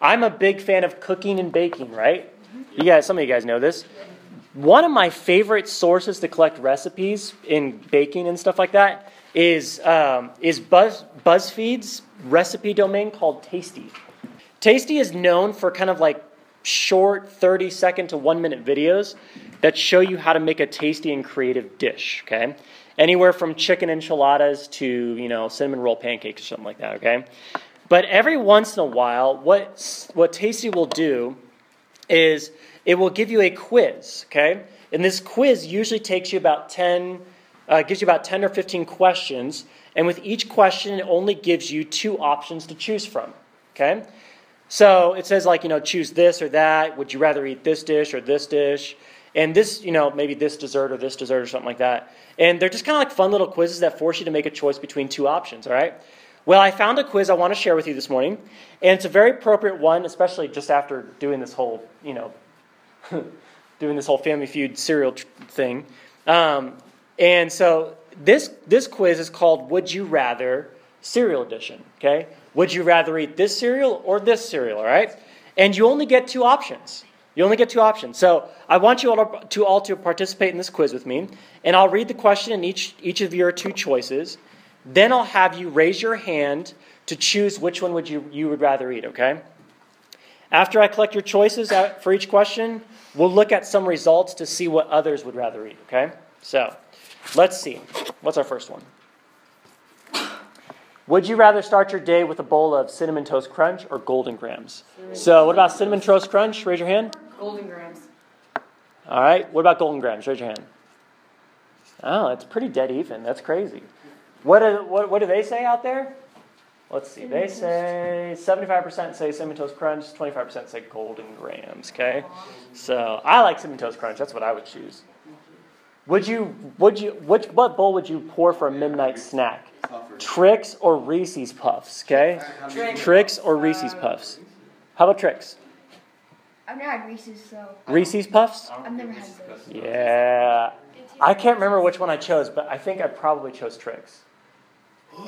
I'm a big fan of cooking and baking, right? You guys, some of you guys know this. One of my favorite sources to collect recipes in baking and stuff like that is um, is Buzz, BuzzFeed's recipe domain called Tasty. Tasty is known for kind of like short 30 second to one minute videos that show you how to make a tasty and creative dish. Okay, anywhere from chicken enchiladas to you know cinnamon roll pancakes or something like that. Okay, but every once in a while, what what Tasty will do is it will give you a quiz. Okay, and this quiz usually takes you about 10 uh, gives you about 10 or 15 questions, and with each question, it only gives you two options to choose from. Okay? So it says, like, you know, choose this or that. Would you rather eat this dish or this dish? And this, you know, maybe this dessert or this dessert or something like that. And they're just kind of like fun little quizzes that force you to make a choice between two options, all right? Well, I found a quiz I want to share with you this morning, and it's a very appropriate one, especially just after doing this whole, you know, doing this whole Family Feud cereal thing. Um, and so this this quiz is called Would You Rather Cereal Edition. Okay? Would you rather eat this cereal or this cereal? All right? And you only get two options. You only get two options. So I want you all to, to all to participate in this quiz with me, and I'll read the question in each each of your two choices. Then I'll have you raise your hand to choose which one would you, you would rather eat, okay? After I collect your choices for each question, we'll look at some results to see what others would rather eat, okay? So, Let's see. What's our first one? Would you rather start your day with a bowl of cinnamon toast crunch or Golden Grahams? So, what about cinnamon toast crunch? Raise your hand. Golden Grahams. All right. What about Golden Grahams? Raise your hand. Oh, it's pretty dead even. That's crazy. What do, what, what do they say out there? Let's see. They say 75% say cinnamon toast crunch, 25% say Golden Grahams. Okay. So I like cinnamon toast crunch. That's what I would choose. Would you, would you, which, what bowl would you pour for a midnight snack? Trix or Reese's Puffs, okay? Trix. Trix or Reese's Puffs? How about Trix? I've never had Reese's, so Reese's Puffs? I've never had those. Yeah. I can't remember which one I chose, but I think I probably chose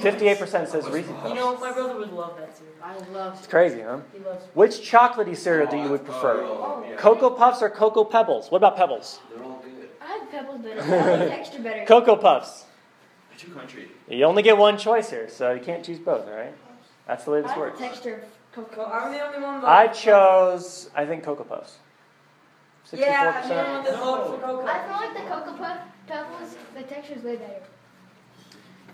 Trix. 58% says Reese's Puffs. You know, my brother would love that cereal. I love it. It's crazy, huh? He loves. Which chocolatey cereal do you would prefer? Oh, oh, Cocoa Puffs or Cocoa Pebbles? What about Pebbles? They're all good. I like Pebbles better. I like the texture better. Cocoa Puffs. They're too country. You only get one choice here, so you can't choose both, all right? That's the way this like works. the texture of Cocoa. I'm the only one. That I chose, I think, Cocoa Puffs. 64%. Yeah, I'm the only one that voted for Cocoa. I feel like the Cocoa Puff Pebbles, the texture is way better.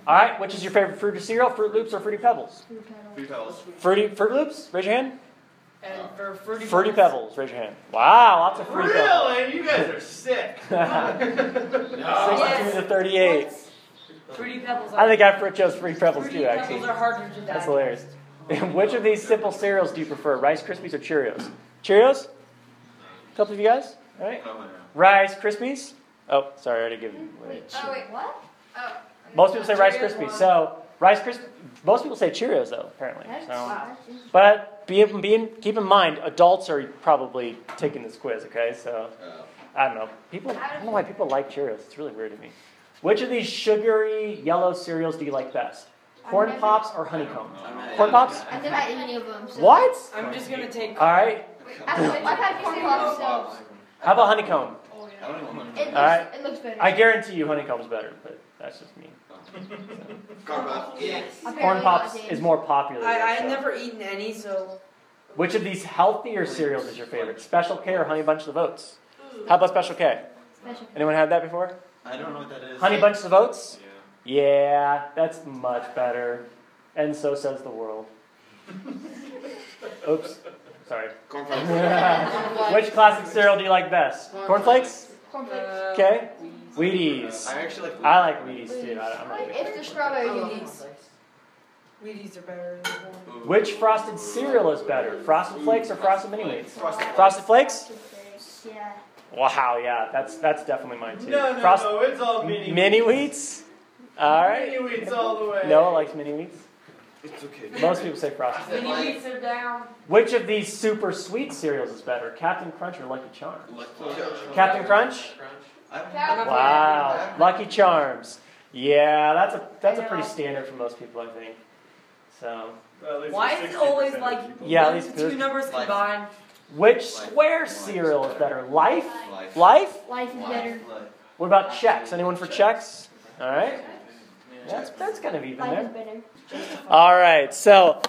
All right, which is your favorite fruit or cereal? Froot Loops or Fruity Pebbles? Fruit Pebbles. Fruity Fruit Loops? Raise your hand. And for fruity. Fruity Pebbles. Pebbles. Raise your hand. Wow, lots of Fruity Pebbles. Really? You guys are sick. 62 Yes. to 38. Fruity pebbles. I think I chose Fruity Pebbles fruity too, pebbles actually. are harder to That's hilarious. Which of these simple cereals do you prefer? Rice Krispies or Cheerios? Cheerios? A couple of you guys? All right. Rice Krispies? Oh, sorry, I already given. Mm-hmm. Wait. Oh, wait, what? Oh. Most people say Rice Krispies. So Rice Krispies. Most people say Cheerios though, apparently. So, but be, be in, keep in mind, adults are probably taking this quiz. Okay, so I don't know. People, I don't know why people like Cheerios. It's really weird to me. Which of these sugary yellow cereals do you like best? Corn never- Pops or honeycomb? Corn Pops? I've never had any of them. So. What? I'm just gonna take. All right. I've, I've had corn pops, How about honeycomb? Oh, I don't even want it looks, All right. it looks better. I guarantee you honeycomb's better, but that's just me. Yes. Apparently Corn not, Pops James. is more popular. I, I've so. never eaten any, so Which of these healthier cereals is your favorite? Special K or Honey Bunch of Oats? How about Special K? Special. Anyone had that before? I don't know what that is. Honey Bunch of Oats? Yeah. Yeah, that's much better. And so says the world. Oops. Sorry. Cornflakes. Which classic cereal do you like best? Cornflakes? Cornflakes. uh, Okay. Wheaties. I actually like. I like Wheaties too. I, I'm not a big It's the strawberry oh. Wheaties. Wheaties are better than corn. Which frosted cereal is better? Frosted Flakes or Frosted Mini Wheats? Frosted Frosted Flakes? Yeah. Wow, yeah, that's that's definitely mine too. No, no, Frost- no, it's all mini. Mini Wheats? All right. Mini wheats all the way. Noah likes Mini Wheats. It's okay. Most people say Frosted. Mini wheats are down. Which of these super sweet cereals is better, Captain Crunch or Lucky Charms? Like- Captain Crunch? I don't Captain- know. Wow, Lucky Charms. Yeah, that's a that's a pretty standard for most people, I think. So, Why is it always like Yeah, at one least to two numbers Life. combined? Which square cereal is better? Life? Life. Life? Life is better. What about Chex? Anyone for Chex? All right. That's, that's kind of even Life is there. better. All right. So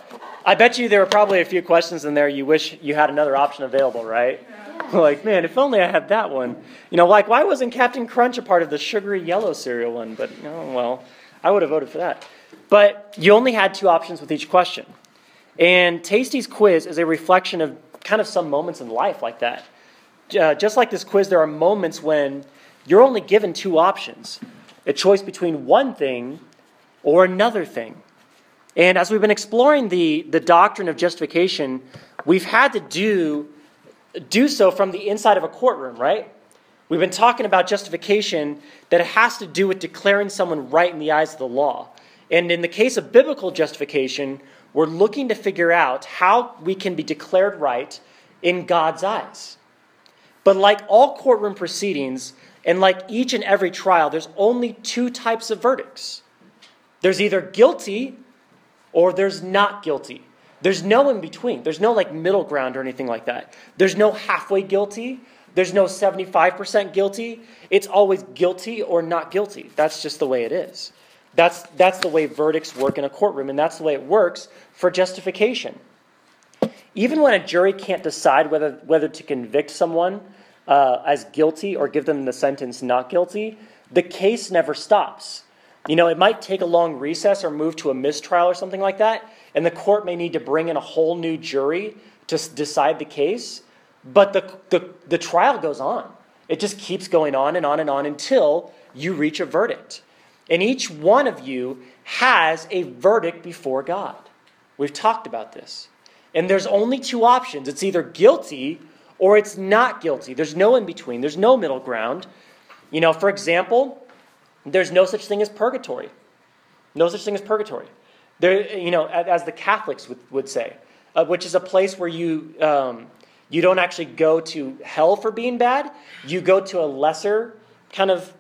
I bet you there were probably a few questions in there you wish you had another option available, right? Like, man, if only I had that one. You know, like, why wasn't Captain Crunch a part of the sugary yellow cereal one? But, oh, well, I would have voted for that. But you only had two options with each question. And Tasty's quiz is a reflection of kind of some moments in life like that. Uh, just like this quiz, there are moments when you're only given two options a choice between one thing or another thing. And as we've been exploring the, the doctrine of justification, we've had to do, do so from the inside of a courtroom, right? We've been talking about justification that it has to do with declaring someone right in the eyes of the law. And in the case of biblical justification, we're looking to figure out how we can be declared right in God's eyes. But like all courtroom proceedings, and like each and every trial, there's only two types of verdicts there's either guilty or there's not guilty. There's no in between. There's no like middle ground or anything like that. There's no halfway guilty. There's no 75% guilty. It's always guilty or not guilty. That's just the way it is. That's, that's the way verdicts work in a courtroom, and that's the way it works for justification. Even when a jury can't decide whether, whether to convict someone uh, as guilty or give them the sentence not guilty, the case never stops. You know, it might take a long recess or move to a mistrial or something like that, and the court may need to bring in a whole new jury to decide the case, but the, the, the trial goes on. It just keeps going on and on and on until you reach a verdict. And each one of you has a verdict before God. We've talked about this. And there's only two options it's either guilty or it's not guilty. There's no in between, there's no middle ground. You know, for example, there's no such thing as purgatory. No such thing as purgatory. There, you know, as the Catholics would, would say, uh, which is a place where you, um, you don't actually go to hell for being bad. You go to a lesser kind of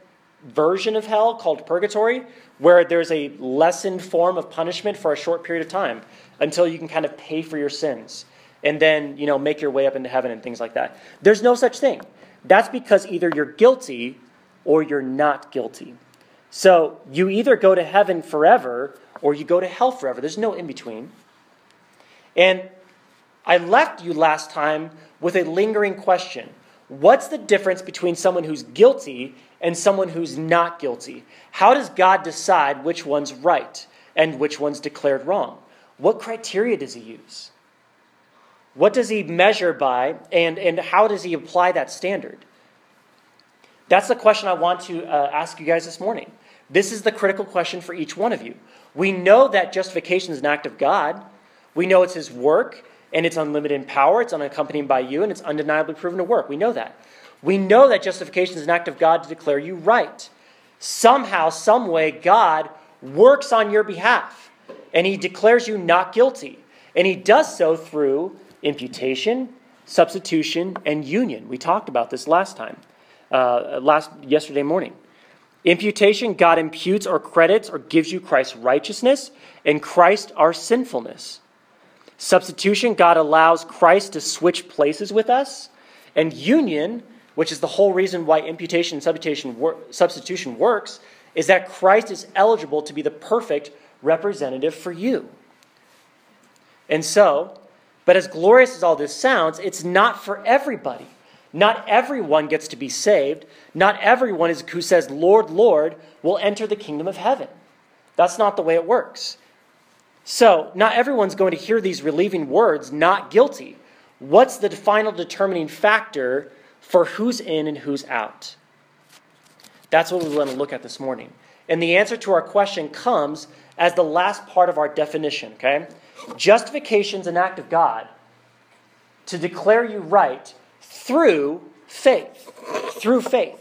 version of hell called purgatory, where there's a lessened form of punishment for a short period of time until you can kind of pay for your sins and then, you know, make your way up into heaven and things like that. There's no such thing. That's because either you're guilty or you're not guilty. So you either go to heaven forever or you go to hell forever. There's no in between. And I left you last time with a lingering question What's the difference between someone who's guilty and someone who's not guilty? How does God decide which one's right and which one's declared wrong? What criteria does he use? What does he measure by, and, and how does he apply that standard? That's the question I want to uh, ask you guys this morning. This is the critical question for each one of you. We know that justification is an act of God. We know it's His work, and it's unlimited in power. It's unaccompanied by you, and it's undeniably proven to work. We know that. We know that justification is an act of God to declare you right. Somehow, some way, God works on your behalf, and He declares you not guilty. And He does so through imputation, substitution, and union. We talked about this last time, uh, last yesterday morning. Imputation, God imputes or credits or gives you Christ's righteousness and Christ our sinfulness. Substitution, God allows Christ to switch places with us. And union, which is the whole reason why imputation and substitution, wor- substitution works, is that Christ is eligible to be the perfect representative for you. And so, but as glorious as all this sounds, it's not for everybody. Not everyone gets to be saved. Not everyone is, who says, Lord, Lord, will enter the kingdom of heaven. That's not the way it works. So, not everyone's going to hear these relieving words, not guilty. What's the final determining factor for who's in and who's out? That's what we want to look at this morning. And the answer to our question comes as the last part of our definition, okay? Justification is an act of God to declare you right through faith. Through faith.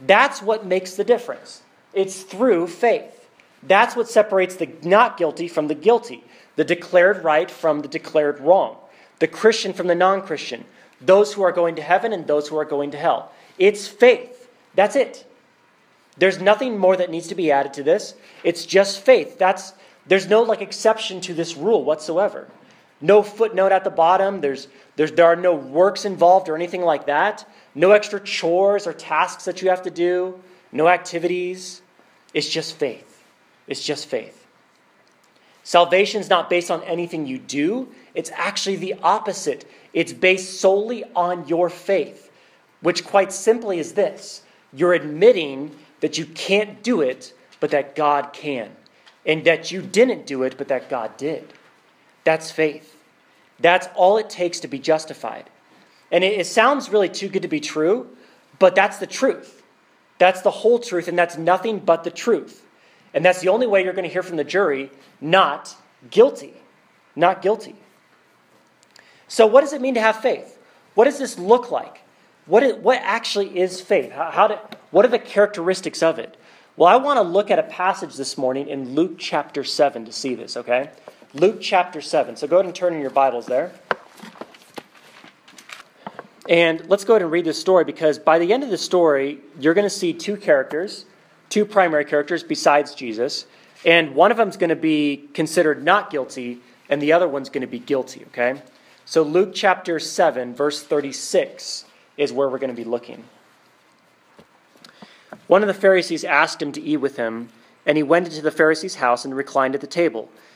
That's what makes the difference. It's through faith. That's what separates the not guilty from the guilty, the declared right from the declared wrong, the Christian from the non Christian, those who are going to heaven and those who are going to hell. It's faith. That's it. There's nothing more that needs to be added to this. It's just faith. That's There's no like exception to this rule whatsoever. No footnote at the bottom. There's, there's, there are no works involved or anything like that. No extra chores or tasks that you have to do. No activities. It's just faith. It's just faith. Salvation is not based on anything you do, it's actually the opposite. It's based solely on your faith, which quite simply is this you're admitting that you can't do it, but that God can, and that you didn't do it, but that God did. That's faith. That's all it takes to be justified. And it, it sounds really too good to be true, but that's the truth. That's the whole truth, and that's nothing but the truth. And that's the only way you're going to hear from the jury not guilty. Not guilty. So, what does it mean to have faith? What does this look like? What, is, what actually is faith? How, how do, what are the characteristics of it? Well, I want to look at a passage this morning in Luke chapter 7 to see this, okay? Luke chapter 7. So go ahead and turn in your Bibles there. And let's go ahead and read this story because by the end of the story, you're going to see two characters, two primary characters besides Jesus. And one of them is going to be considered not guilty, and the other one's going to be guilty, okay? So Luke chapter 7, verse 36 is where we're going to be looking. One of the Pharisees asked him to eat with him, and he went into the Pharisee's house and reclined at the table.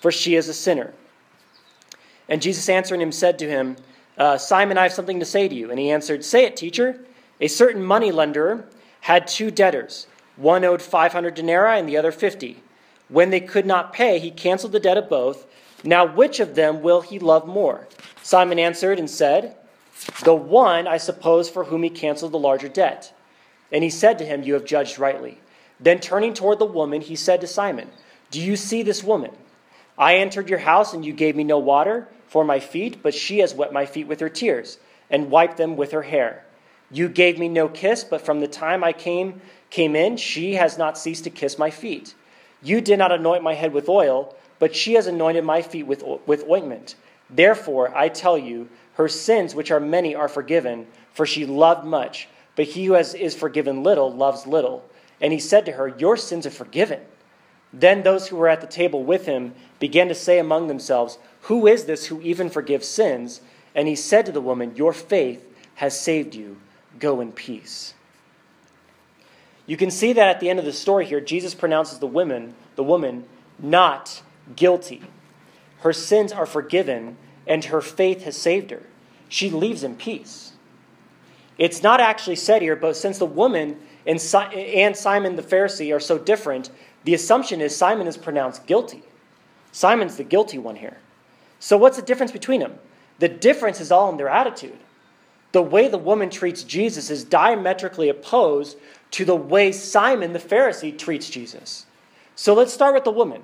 for she is a sinner. And Jesus answering him said to him, uh, Simon, I have something to say to you. And he answered, Say it, teacher. A certain money lender had two debtors. One owed 500 denarii and the other 50. When they could not pay, he canceled the debt of both. Now, which of them will he love more? Simon answered and said, The one, I suppose, for whom he canceled the larger debt. And he said to him, You have judged rightly. Then turning toward the woman, he said to Simon, Do you see this woman? I entered your house, and you gave me no water for my feet, but she has wet my feet with her tears, and wiped them with her hair. You gave me no kiss, but from the time I came came in, she has not ceased to kiss my feet. You did not anoint my head with oil, but she has anointed my feet with, with ointment. Therefore, I tell you, her sins, which are many, are forgiven, for she loved much. But he who has, is forgiven little loves little. And he said to her, Your sins are forgiven. Then those who were at the table with him began to say among themselves, Who is this who even forgives sins? And he said to the woman, Your faith has saved you. Go in peace. You can see that at the end of the story here, Jesus pronounces the woman, the woman, not guilty. Her sins are forgiven, and her faith has saved her. She leaves in peace. It's not actually said here, but since the woman and Simon the Pharisee are so different, the assumption is Simon is pronounced guilty. Simon's the guilty one here. So, what's the difference between them? The difference is all in their attitude. The way the woman treats Jesus is diametrically opposed to the way Simon the Pharisee treats Jesus. So, let's start with the woman.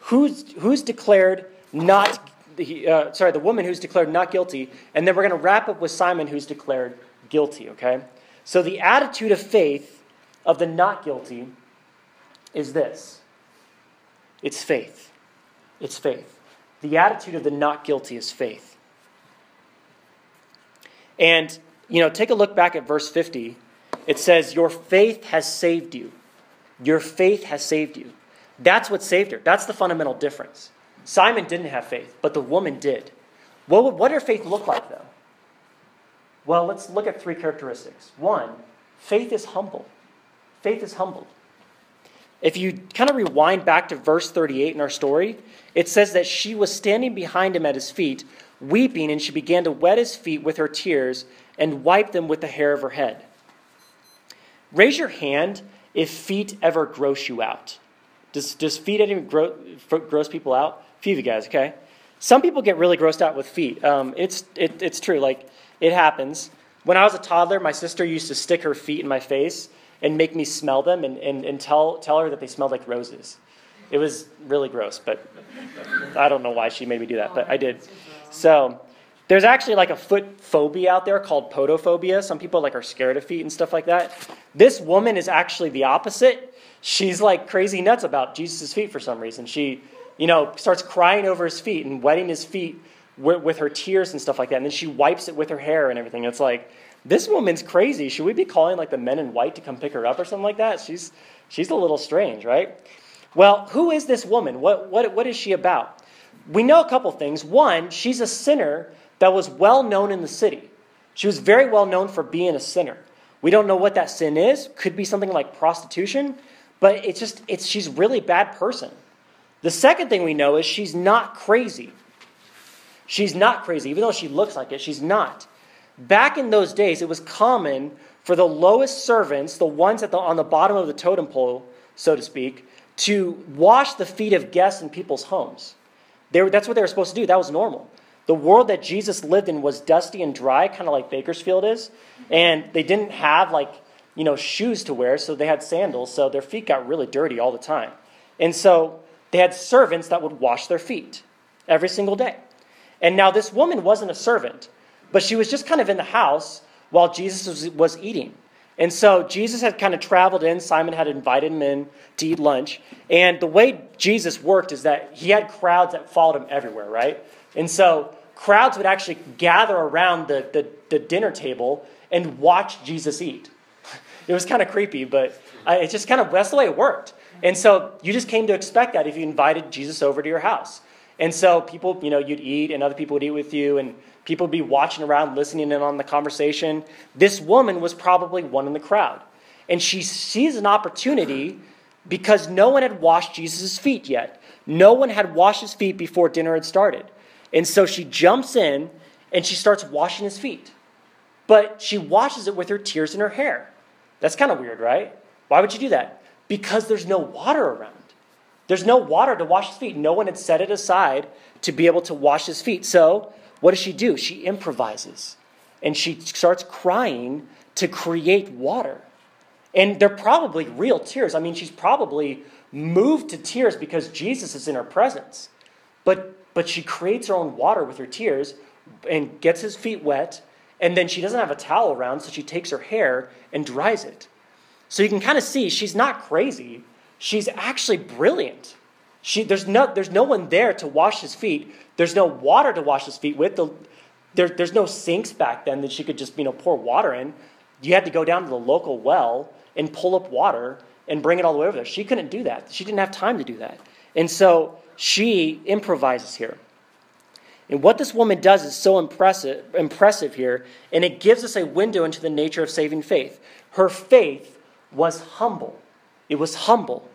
Who's, who's declared not, uh, sorry, the woman who's declared not guilty, and then we're going to wrap up with Simon who's declared guilty, okay? So, the attitude of faith of the not guilty is this it's faith. It's faith. The attitude of the not guilty is faith. And, you know, take a look back at verse 50. It says, Your faith has saved you. Your faith has saved you. That's what saved her. That's the fundamental difference. Simon didn't have faith, but the woman did. What would what did her faith look like, though? Well, let's look at three characteristics. One, faith is humble. Faith is humble. If you kind of rewind back to verse 38 in our story, it says that she was standing behind him at his feet, weeping, and she began to wet his feet with her tears and wipe them with the hair of her head. Raise your hand if feet ever gross you out. Does, does feet ever gross, gross people out? A few of you guys, okay? Some people get really grossed out with feet. Um, it's, it, it's true, like, it happens. When I was a toddler, my sister used to stick her feet in my face and make me smell them and, and, and tell, tell her that they smelled like roses. It was really gross, but I don't know why she made me do that, but I did. So there's actually like a foot phobia out there called podophobia. Some people like are scared of feet and stuff like that. This woman is actually the opposite. She's like crazy nuts about Jesus' feet for some reason. She, you know, starts crying over his feet and wetting his feet with, with her tears and stuff like that. And then she wipes it with her hair and everything. It's like, this woman's crazy. Should we be calling like the men in white to come pick her up or something like that? She's, she's a little strange, right? Well, who is this woman? What, what, what is she about? We know a couple things. One, she's a sinner that was well known in the city. She was very well known for being a sinner. We don't know what that sin is. Could be something like prostitution, but it's just it's she's really bad person. The second thing we know is she's not crazy. She's not crazy, even though she looks like it, she's not. Back in those days, it was common for the lowest servants, the ones the, on the bottom of the totem pole, so to speak, to wash the feet of guests in people's homes. Were, that's what they were supposed to do. That was normal. The world that Jesus lived in was dusty and dry, kind of like Bakersfield is. And they didn't have like, you know, shoes to wear, so they had sandals, so their feet got really dirty all the time. And so they had servants that would wash their feet every single day. And now this woman wasn't a servant, but she was just kind of in the house while Jesus was, was eating. And so Jesus had kind of traveled in. Simon had invited him in to eat lunch. And the way Jesus worked is that he had crowds that followed him everywhere, right? And so crowds would actually gather around the, the, the dinner table and watch Jesus eat. It was kind of creepy, but it just kind of, that's the way it worked. And so you just came to expect that if you invited Jesus over to your house. And so people, you know, you'd eat and other people would eat with you and people would be watching around, listening in on the conversation. This woman was probably one in the crowd. And she sees an opportunity because no one had washed Jesus' feet yet. No one had washed his feet before dinner had started. And so she jumps in and she starts washing his feet. But she washes it with her tears in her hair. That's kind of weird, right? Why would you do that? Because there's no water around. There's no water to wash his feet. No one had set it aside to be able to wash his feet. So, what does she do? She improvises and she starts crying to create water. And they're probably real tears. I mean, she's probably moved to tears because Jesus is in her presence. But, but she creates her own water with her tears and gets his feet wet. And then she doesn't have a towel around, so she takes her hair and dries it. So you can kind of see she's not crazy she's actually brilliant. She, there's, no, there's no one there to wash his feet. There's no water to wash his feet with. The, there, there's no sinks back then that she could just you know, pour water in. You had to go down to the local well and pull up water and bring it all the way over there. She couldn't do that. She didn't have time to do that. And so she improvises here. And what this woman does is so impressive, impressive here, and it gives us a window into the nature of saving faith. Her faith was humble. It was humble.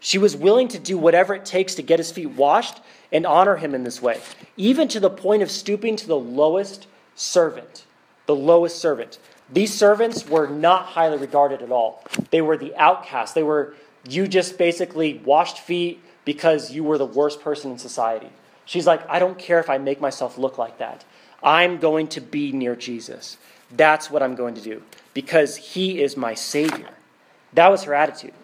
She was willing to do whatever it takes to get his feet washed and honor him in this way, even to the point of stooping to the lowest servant. The lowest servant. These servants were not highly regarded at all. They were the outcasts. They were, you just basically washed feet because you were the worst person in society. She's like, I don't care if I make myself look like that. I'm going to be near Jesus. That's what I'm going to do because he is my Savior. That was her attitude.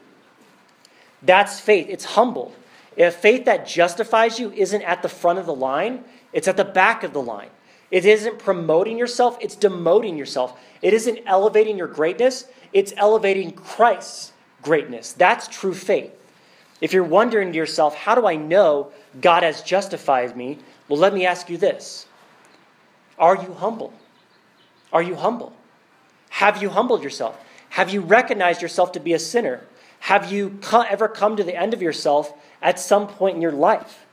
That's faith. It's humble. If faith that justifies you isn't at the front of the line, it's at the back of the line. It isn't promoting yourself, it's demoting yourself. It isn't elevating your greatness, it's elevating Christ's greatness. That's true faith. If you're wondering to yourself, how do I know God has justified me? Well, let me ask you this Are you humble? Are you humble? Have you humbled yourself? Have you recognized yourself to be a sinner? Have you ever come to the end of yourself at some point in your life?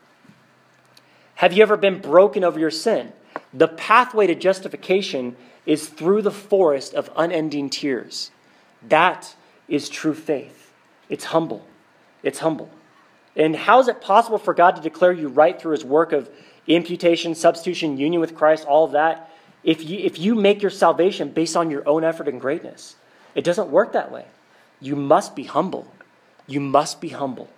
Have you ever been broken over your sin? The pathway to justification is through the forest of unending tears. That is true faith. It's humble. It's humble. And how is it possible for God to declare you right through his work of imputation, substitution, union with Christ, all of that, if you, if you make your salvation based on your own effort and greatness? It doesn't work that way. You must be humble. You must be humble.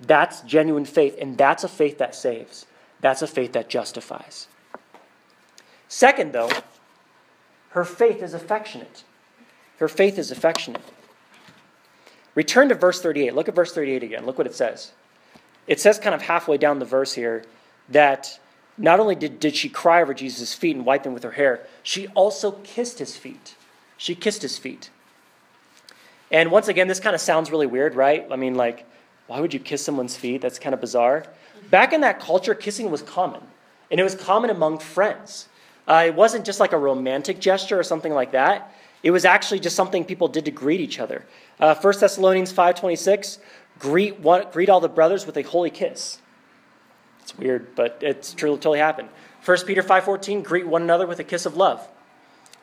That's genuine faith, and that's a faith that saves. That's a faith that justifies. Second, though, her faith is affectionate. Her faith is affectionate. Return to verse 38. Look at verse 38 again. Look what it says. it says kind of halfway down the verse here that not only did, did she cry over Jesus' feet and wipe them with her hair, she also kissed his feet. She kissed his feet. And once again, this kind of sounds really weird, right? I mean, like, why would you kiss someone's feet? That's kind of bizarre. Back in that culture, kissing was common, and it was common among friends. Uh, it wasn't just like a romantic gesture or something like that. It was actually just something people did to greet each other. Uh, 1 Thessalonians 5.26, greet, one, greet all the brothers with a holy kiss. It's weird, but it's truly totally happened. 1 Peter 5.14, greet one another with a kiss of love.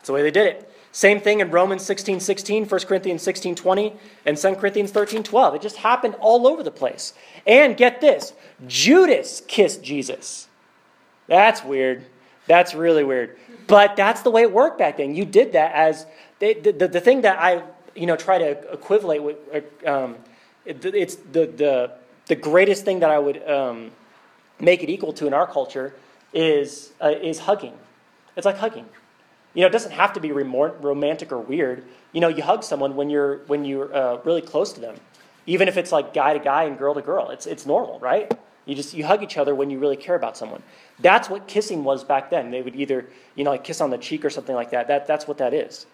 That's the way they did it. Same thing in Romans 16, 16, 1 Corinthians 16, 20, and 2 Corinthians 13, 12. It just happened all over the place. And get this Judas kissed Jesus. That's weird. That's really weird. But that's the way it worked back then. You did that as the, the, the thing that I you know try to equivalent with. Um, it, it's the, the, the greatest thing that I would um, make it equal to in our culture is, uh, is hugging. It's like hugging. You know, it doesn't have to be romantic or weird. You know, you hug someone when you're when you're uh, really close to them, even if it's like guy to guy and girl to girl. It's it's normal, right? You just you hug each other when you really care about someone. That's what kissing was back then. They would either you know like kiss on the cheek or something like that. That that's what that is.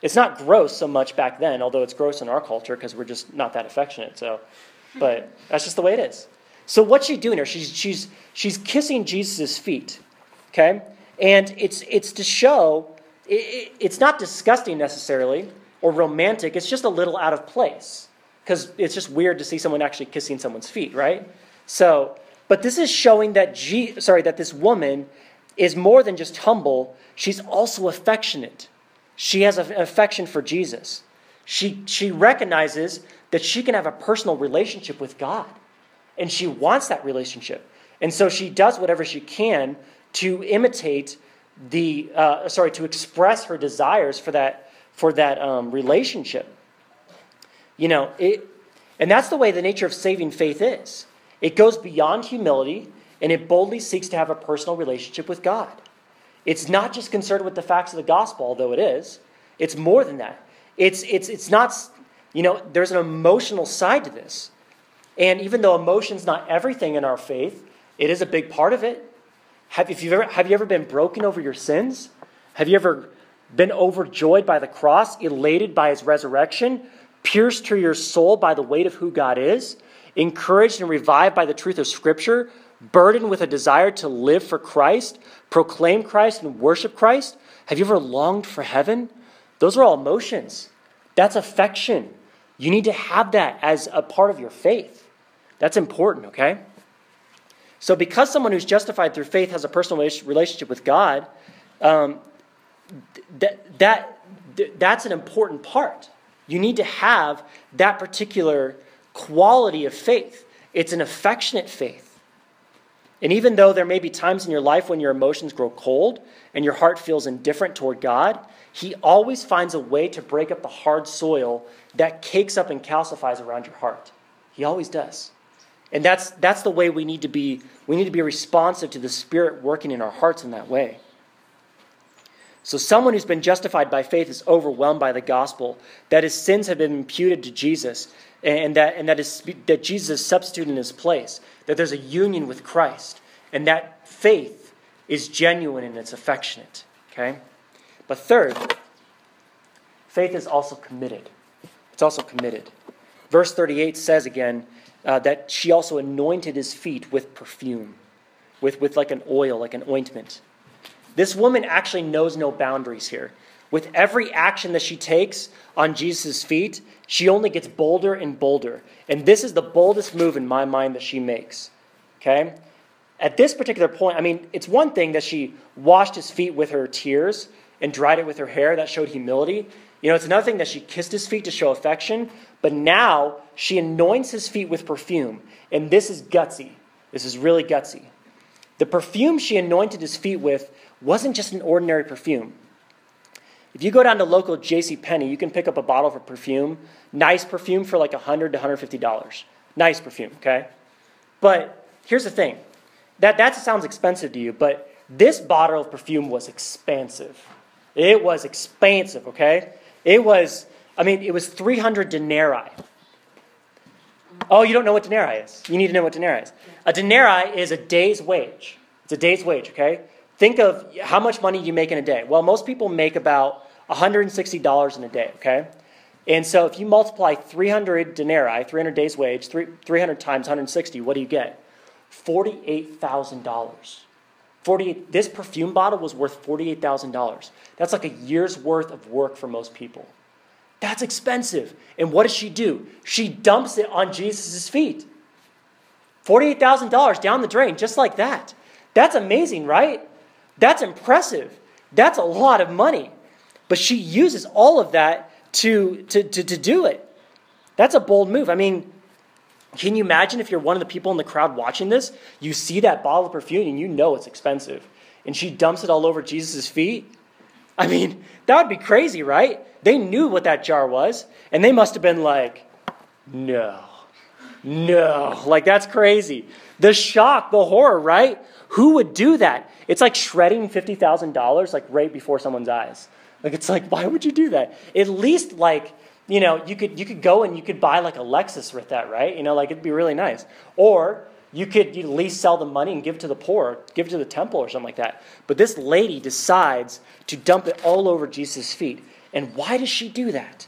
It's not gross so much back then, although it's gross in our culture because we're just not that affectionate. So, but that's just the way it is. So what's she doing here? She's she's she's kissing Jesus' feet. Okay. And it's, it's to show, it, it's not disgusting necessarily or romantic, it's just a little out of place. Because it's just weird to see someone actually kissing someone's feet, right? So, but this is showing that, G, sorry, that this woman is more than just humble, she's also affectionate. She has an affection for Jesus. She, she recognizes that she can have a personal relationship with God, and she wants that relationship. And so she does whatever she can to imitate the uh, sorry to express her desires for that for that um, relationship. You know it and that's the way the nature of saving faith is. It goes beyond humility and it boldly seeks to have a personal relationship with god. It's not just concerned with the facts of the gospel although it is. It's more than that. It's it's it's not you know there's an emotional side to this. And even though emotion's not everything in our faith it is a big part of it have, if you've ever, have you ever been broken over your sins? Have you ever been overjoyed by the cross, elated by his resurrection, pierced to your soul by the weight of who God is, encouraged and revived by the truth of Scripture, burdened with a desire to live for Christ, proclaim Christ, and worship Christ? Have you ever longed for heaven? Those are all emotions. That's affection. You need to have that as a part of your faith. That's important, okay? So, because someone who's justified through faith has a personal relationship with God, um, that, that, that's an important part. You need to have that particular quality of faith. It's an affectionate faith. And even though there may be times in your life when your emotions grow cold and your heart feels indifferent toward God, He always finds a way to break up the hard soil that cakes up and calcifies around your heart. He always does. And that's, that's the way we need to be. We need to be responsive to the Spirit working in our hearts in that way. So, someone who's been justified by faith is overwhelmed by the gospel that his sins have been imputed to Jesus and that, and that, is, that Jesus is substituted in his place, that there's a union with Christ, and that faith is genuine and it's affectionate. Okay? But third, faith is also committed. It's also committed. Verse 38 says again, uh, that she also anointed his feet with perfume, with, with like an oil, like an ointment. This woman actually knows no boundaries here. With every action that she takes on Jesus' feet, she only gets bolder and bolder. And this is the boldest move in my mind that she makes. Okay? At this particular point, I mean, it's one thing that she washed his feet with her tears and dried it with her hair. That showed humility. You know, it's another thing that she kissed his feet to show affection, but now she anoints his feet with perfume. And this is gutsy. This is really gutsy. The perfume she anointed his feet with wasn't just an ordinary perfume. If you go down to local J.C. Penney, you can pick up a bottle of perfume, nice perfume for like 100 to $150. Nice perfume, okay? But here's the thing. That, that sounds expensive to you, but this bottle of perfume was expansive. It was expansive, okay? It was I mean, it was 300 denarii. Oh, you don't know what denarii is. You need to know what denarii is. A denarii is a day's wage. It's a day's wage, okay? Think of how much money you make in a day. Well, most people make about $160 in a day, okay? And so if you multiply 300 denarii, 300 days' wage, 300 times 160, what do you get? $48,000. 48, this perfume bottle was worth $48,000. That's like a year's worth of work for most people. That's expensive. And what does she do? She dumps it on Jesus' feet. $48,000 down the drain, just like that. That's amazing, right? That's impressive. That's a lot of money. But she uses all of that to, to, to, to do it. That's a bold move. I mean, can you imagine if you're one of the people in the crowd watching this? You see that bottle of perfume and you know it's expensive. And she dumps it all over Jesus' feet. I mean, that would be crazy, right? They knew what that jar was, and they must have been like, no, no. Like, that's crazy. The shock, the horror, right? Who would do that? It's like shredding $50,000 like right before someone's eyes. Like it's like why would you do that? At least like you know you could you could go and you could buy like a Lexus with that, right? You know like it'd be really nice. Or you could at least sell the money and give to the poor, give to the temple or something like that. But this lady decides to dump it all over Jesus' feet. And why does she do that?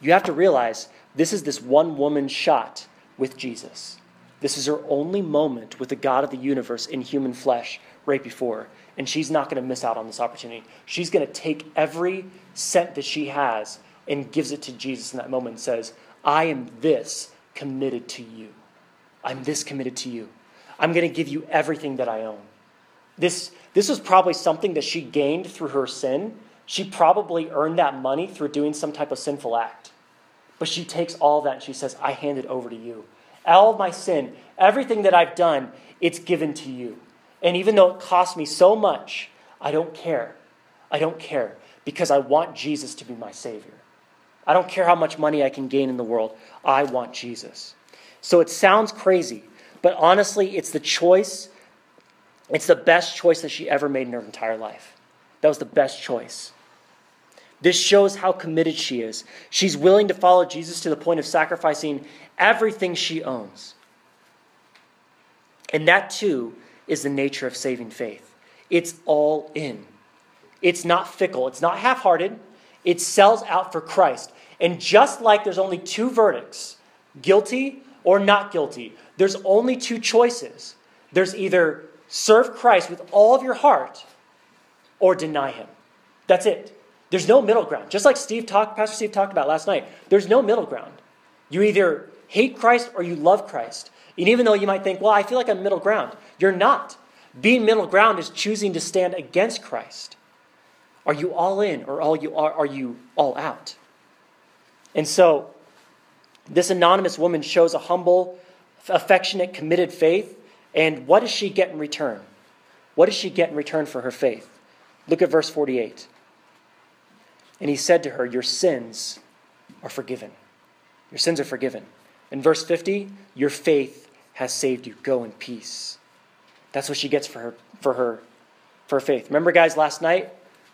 You have to realize this is this one woman's shot with Jesus. This is her only moment with the God of the universe in human flesh right before and she's not going to miss out on this opportunity. She's going to take every cent that she has and gives it to Jesus in that moment and says, I am this committed to you. I'm this committed to you. I'm going to give you everything that I own. This, this was probably something that she gained through her sin. She probably earned that money through doing some type of sinful act. But she takes all that and she says, I hand it over to you. All of my sin, everything that I've done, it's given to you. And even though it costs me so much, I don't care. I don't care because I want Jesus to be my Savior. I don't care how much money I can gain in the world. I want Jesus. So it sounds crazy, but honestly, it's the choice. It's the best choice that she ever made in her entire life. That was the best choice. This shows how committed she is. She's willing to follow Jesus to the point of sacrificing everything she owns. And that too is the nature of saving faith. It's all in. It's not fickle, it's not half hearted. It sells out for Christ. And just like there's only two verdicts guilty or not guilty, there's only two choices. There's either serve Christ with all of your heart or deny him. That's it. There's no middle ground. Just like Steve talked, Pastor Steve talked about last night, there's no middle ground. You either hate Christ or you love Christ. And even though you might think, well, I feel like I'm middle ground, you're not. Being middle ground is choosing to stand against Christ. Are you all in or all you are, are you all out? And so this anonymous woman shows a humble, affectionate, committed faith. And what does she get in return? What does she get in return for her faith? Look at verse 48. And he said to her, Your sins are forgiven. Your sins are forgiven. In verse 50, your faith has saved you. Go in peace. That's what she gets for her for her for her faith. Remember, guys, last night,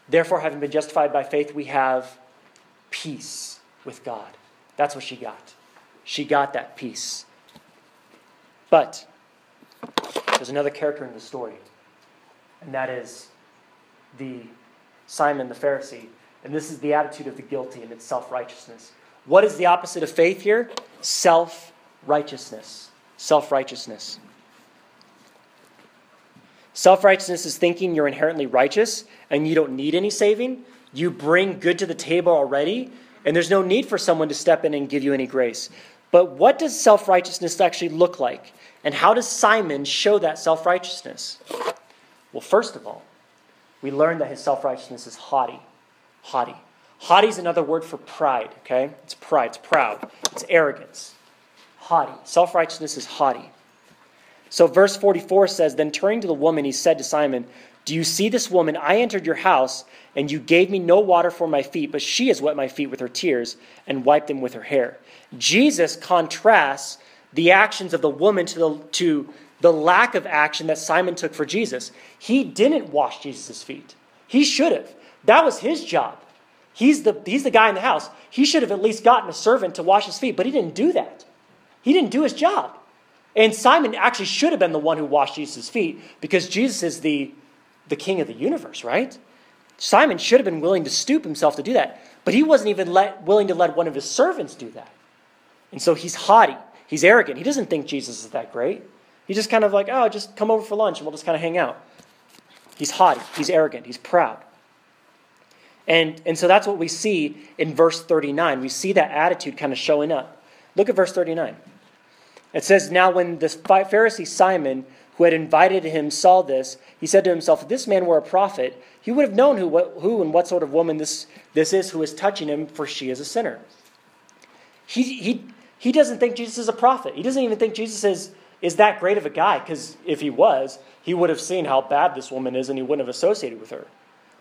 therefore, having been justified by faith, we have peace with God. That's what she got. She got that peace. But there's another character in the story, and that is the Simon the Pharisee. And this is the attitude of the guilty and its self righteousness. What is the opposite of faith here? Self righteousness. Self righteousness. Self righteousness is thinking you're inherently righteous and you don't need any saving. You bring good to the table already, and there's no need for someone to step in and give you any grace. But what does self righteousness actually look like? And how does Simon show that self righteousness? Well, first of all, we learn that his self righteousness is haughty. Haughty. Haughty is another word for pride, okay? It's pride, it's proud, it's arrogance. Haughty. Self righteousness is haughty. So, verse 44 says Then turning to the woman, he said to Simon, Do you see this woman? I entered your house, and you gave me no water for my feet, but she has wet my feet with her tears and wiped them with her hair. Jesus contrasts the actions of the woman to the, to the lack of action that Simon took for Jesus. He didn't wash Jesus' feet, he should have. That was his job. He's the, he's the guy in the house. He should have at least gotten a servant to wash his feet, but he didn't do that. He didn't do his job. And Simon actually should have been the one who washed Jesus' feet because Jesus is the, the king of the universe, right? Simon should have been willing to stoop himself to do that, but he wasn't even let, willing to let one of his servants do that. And so he's haughty, he's arrogant. He doesn't think Jesus is that great. He's just kind of like, oh, just come over for lunch and we'll just kind of hang out. He's haughty, he's arrogant, he's proud. And, and so that's what we see in verse 39. We see that attitude kind of showing up. Look at verse 39. It says, Now when the Pharisee Simon, who had invited him, saw this, he said to himself, If this man were a prophet, he would have known who, what, who and what sort of woman this, this is who is touching him, for she is a sinner. He, he, he doesn't think Jesus is a prophet. He doesn't even think Jesus is, is that great of a guy, because if he was, he would have seen how bad this woman is and he wouldn't have associated with her.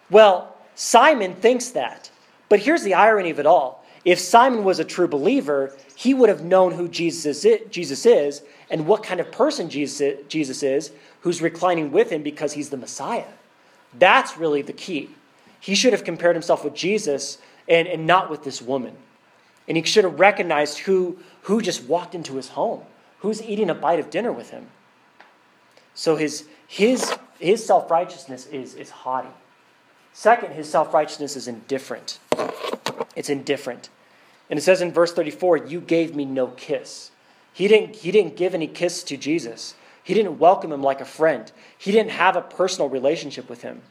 Well, Simon thinks that. But here's the irony of it all. If Simon was a true believer, he would have known who Jesus is and what kind of person Jesus is who's reclining with him because he's the Messiah. That's really the key. He should have compared himself with Jesus and, and not with this woman. And he should have recognized who, who just walked into his home, who's eating a bite of dinner with him. So his, his, his self righteousness is, is haughty. Second, his self righteousness is indifferent. It's indifferent. And it says in verse 34, You gave me no kiss. He didn't, he didn't give any kiss to Jesus. He didn't welcome him like a friend. He didn't have a personal relationship with him.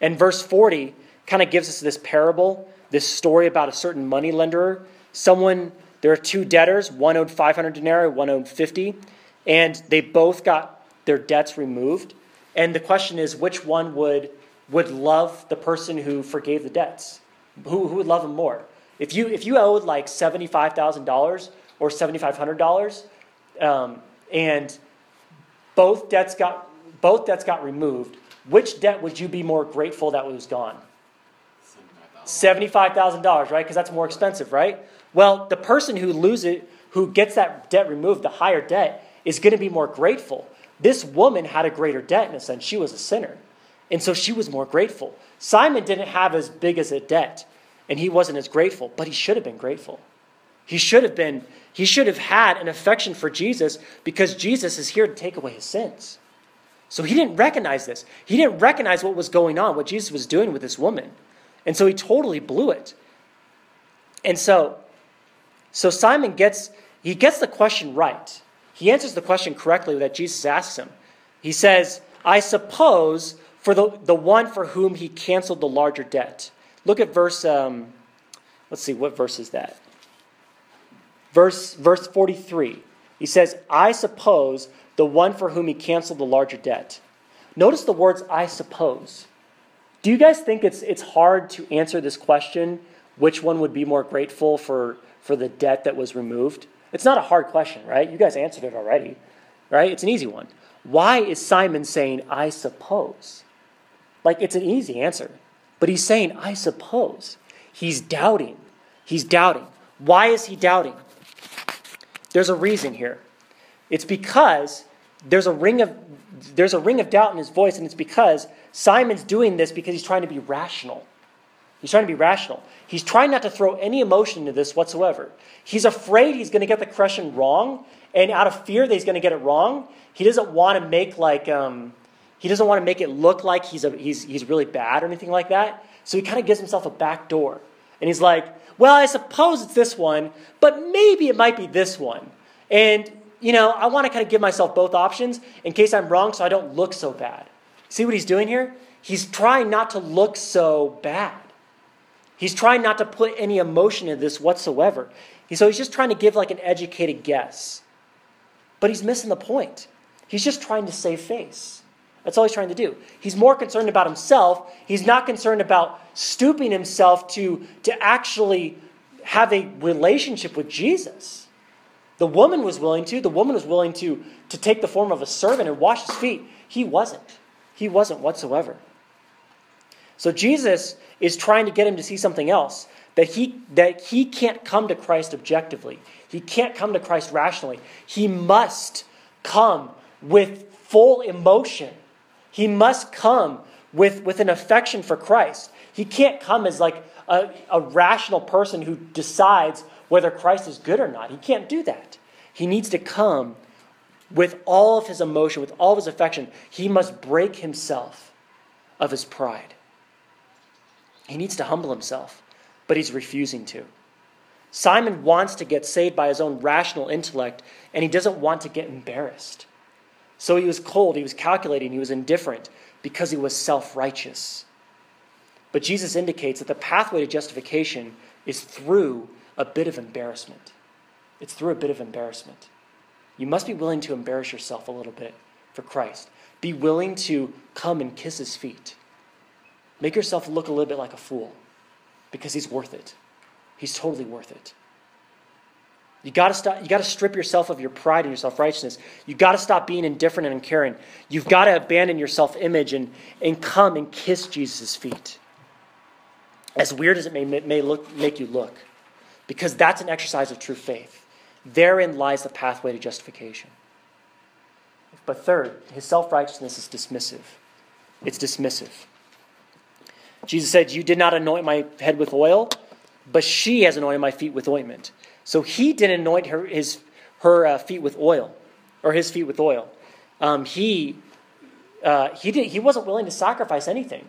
And verse 40 kind of gives us this parable, this story about a certain money lender. Someone, there are two debtors, one owed 500 denarii, one owed 50, and they both got their debts removed. And the question is, which one would would love the person who forgave the debts? Who, who would love him more? If you, if you owed like $75,000 or $7,500 um, and both debts, got, both debts got removed, which debt would you be more grateful that was gone? $75,000, right? Because that's more expensive, right? Well, the person who loses, who gets that debt removed, the higher debt, is going to be more grateful. This woman had a greater debt in a sense. She was a sinner. And so she was more grateful. Simon didn't have as big as a debt, and he wasn't as grateful, but he should have been grateful. He should have been, he should have had an affection for Jesus because Jesus is here to take away his sins. So he didn't recognize this. He didn't recognize what was going on, what Jesus was doing with this woman. And so he totally blew it. And so, so Simon gets, he gets the question right. He answers the question correctly that Jesus asks him. He says, I suppose for the, the one for whom he canceled the larger debt. Look at verse, um, let's see, what verse is that? Verse, verse 43. He says, I suppose the one for whom he canceled the larger debt. Notice the words, I suppose. Do you guys think it's, it's hard to answer this question? Which one would be more grateful for, for the debt that was removed? It's not a hard question, right? You guys answered it already, right? It's an easy one. Why is Simon saying, I suppose? Like, it's an easy answer. But he's saying, I suppose. He's doubting. He's doubting. Why is he doubting? There's a reason here. It's because there's a ring of there's a ring of doubt in his voice, and it's because Simon's doing this because he's trying to be rational. He's trying to be rational. He's trying not to throw any emotion into this whatsoever. He's afraid he's going to get the question wrong, and out of fear that he's going to get it wrong, he doesn't want to make like um, he doesn't want to make it look like he's, a, he's, he's really bad or anything like that. So he kind of gives himself a back door. And he's like, well, I suppose it's this one, but maybe it might be this one. And, you know, I want to kind of give myself both options in case I'm wrong so I don't look so bad. See what he's doing here? He's trying not to look so bad. He's trying not to put any emotion in this whatsoever. So he's just trying to give like an educated guess. But he's missing the point. He's just trying to save face. That's all he's trying to do. He's more concerned about himself. He's not concerned about stooping himself to, to actually have a relationship with Jesus. The woman was willing to. The woman was willing to, to take the form of a servant and wash his feet. He wasn't. He wasn't whatsoever. So Jesus is trying to get him to see something else that he, that he can't come to Christ objectively. He can't come to Christ rationally. He must come with full emotion he must come with, with an affection for Christ. He can't come as like a, a rational person who decides whether Christ is good or not. He can't do that. He needs to come with all of his emotion, with all of his affection. He must break himself of his pride. He needs to humble himself, but he's refusing to. Simon wants to get saved by his own rational intellect, and he doesn't want to get embarrassed. So he was cold, he was calculating, he was indifferent because he was self righteous. But Jesus indicates that the pathway to justification is through a bit of embarrassment. It's through a bit of embarrassment. You must be willing to embarrass yourself a little bit for Christ. Be willing to come and kiss his feet. Make yourself look a little bit like a fool because he's worth it. He's totally worth it. You got to stop. You got to strip yourself of your pride and your self righteousness. You got to stop being indifferent and uncaring. You've got to abandon your self image and, and come and kiss Jesus' feet. As weird as it may, may look, make you look, because that's an exercise of true faith. Therein lies the pathway to justification. But third, his self righteousness is dismissive. It's dismissive. Jesus said, You did not anoint my head with oil, but she has anointed my feet with ointment. So he didn't anoint her, his, her uh, feet with oil, or his feet with oil. Um, he, uh, he, did, he wasn't willing to sacrifice anything.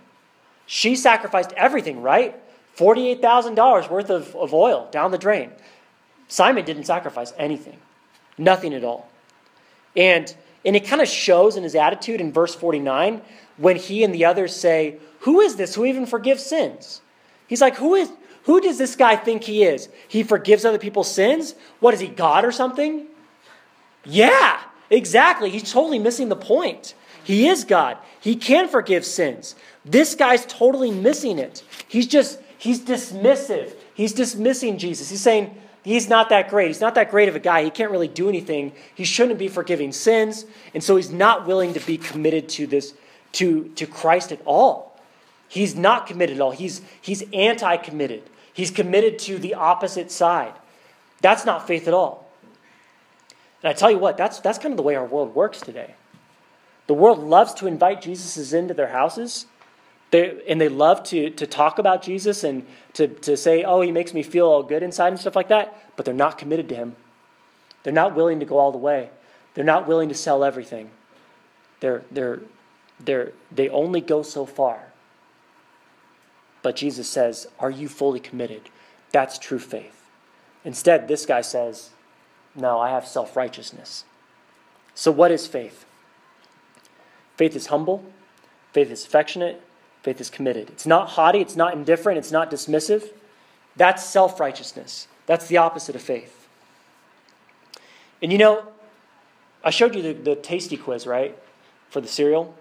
She sacrificed everything, right? $48,000 worth of, of oil down the drain. Simon didn't sacrifice anything, nothing at all. And, and it kind of shows in his attitude in verse 49 when he and the others say, Who is this who even forgives sins? He's like, Who is, who does this guy think he is? He forgives other people's sins? What is he, God or something? Yeah, exactly. He's totally missing the point. He is God. He can forgive sins. This guy's totally missing it. He's just, he's dismissive. He's dismissing Jesus. He's saying, he's not that great. He's not that great of a guy. He can't really do anything. He shouldn't be forgiving sins. And so he's not willing to be committed to this, to, to Christ at all. He's not committed at all. He's, he's anti committed. He's committed to the opposite side. That's not faith at all. And I tell you what, that's, that's kind of the way our world works today. The world loves to invite Jesus into their houses, they, and they love to, to talk about Jesus and to, to say, oh, he makes me feel all good inside and stuff like that, but they're not committed to him. They're not willing to go all the way. They're not willing to sell everything. They're, they're, they're, they only go so far. But Jesus says, Are you fully committed? That's true faith. Instead, this guy says, No, I have self righteousness. So, what is faith? Faith is humble, faith is affectionate, faith is committed. It's not haughty, it's not indifferent, it's not dismissive. That's self righteousness. That's the opposite of faith. And you know, I showed you the, the tasty quiz, right? For the cereal.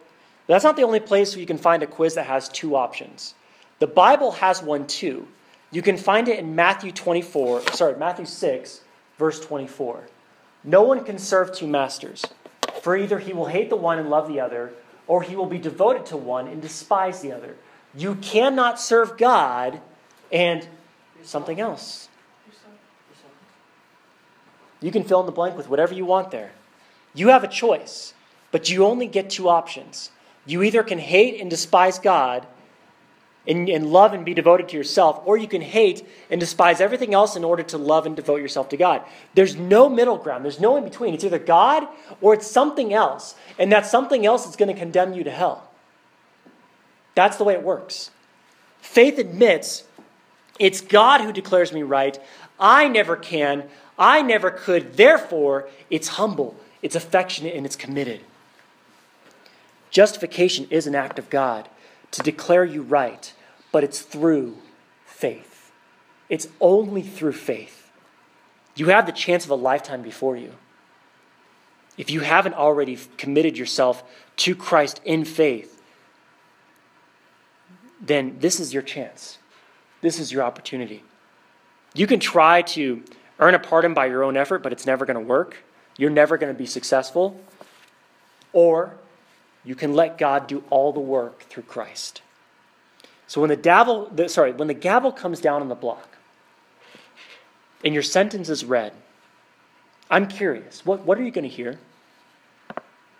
That's not the only place where you can find a quiz that has two options. The Bible has one too. You can find it in Matthew 24, sorry, Matthew 6, verse 24. No one can serve two masters, for either he will hate the one and love the other, or he will be devoted to one and despise the other. You cannot serve God and something else. You can fill in the blank with whatever you want there. You have a choice, but you only get two options. You either can hate and despise God and, and love and be devoted to yourself, or you can hate and despise everything else in order to love and devote yourself to God. There's no middle ground, there's no in between. It's either God or it's something else, and that something else is going to condemn you to hell. That's the way it works. Faith admits it's God who declares me right. I never can, I never could. Therefore, it's humble, it's affectionate, and it's committed. Justification is an act of God to declare you right, but it's through faith. It's only through faith. You have the chance of a lifetime before you. If you haven't already committed yourself to Christ in faith, then this is your chance. This is your opportunity. You can try to earn a pardon by your own effort, but it's never going to work. You're never going to be successful. Or you can let God do all the work through Christ. So when the gavel, the, sorry, when the gavel comes down on the block and your sentence is read, I'm curious. What, what are you going to hear?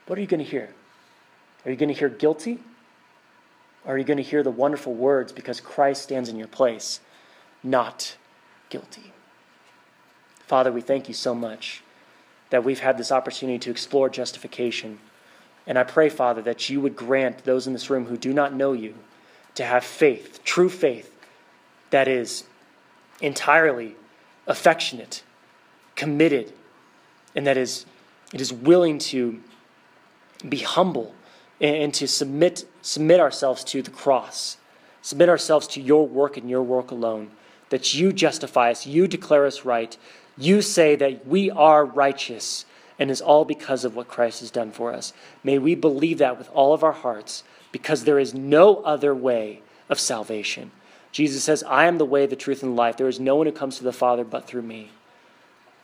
What are you going to hear? Are you going to hear guilty? Or are you going to hear the wonderful words because Christ stands in your place? Not guilty. Father, we thank you so much that we've had this opportunity to explore justification. And I pray, Father, that you would grant those in this room who do not know you to have faith, true faith, that is entirely affectionate, committed, and that is it is willing to be humble and, to submit submit ourselves to the cross, submit ourselves to your work and your work alone. That you justify us, you declare us right, you say that we are righteous, and is all because of what Christ has done for us. May we believe that with all of our hearts, because there is no other way of salvation. Jesus says, I am the way, the truth, and life. There is no one who comes to the Father but through me.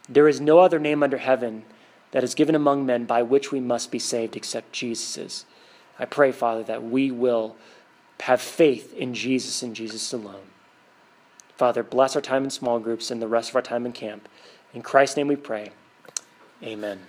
There is no other name under heaven that is given among men by which we must be saved except Jesus's. I pray, Father, that we will have faith in Jesus and Jesus alone. Father, bless our time in small groups and the rest of our time in camp. In Christ's name we pray. Amen.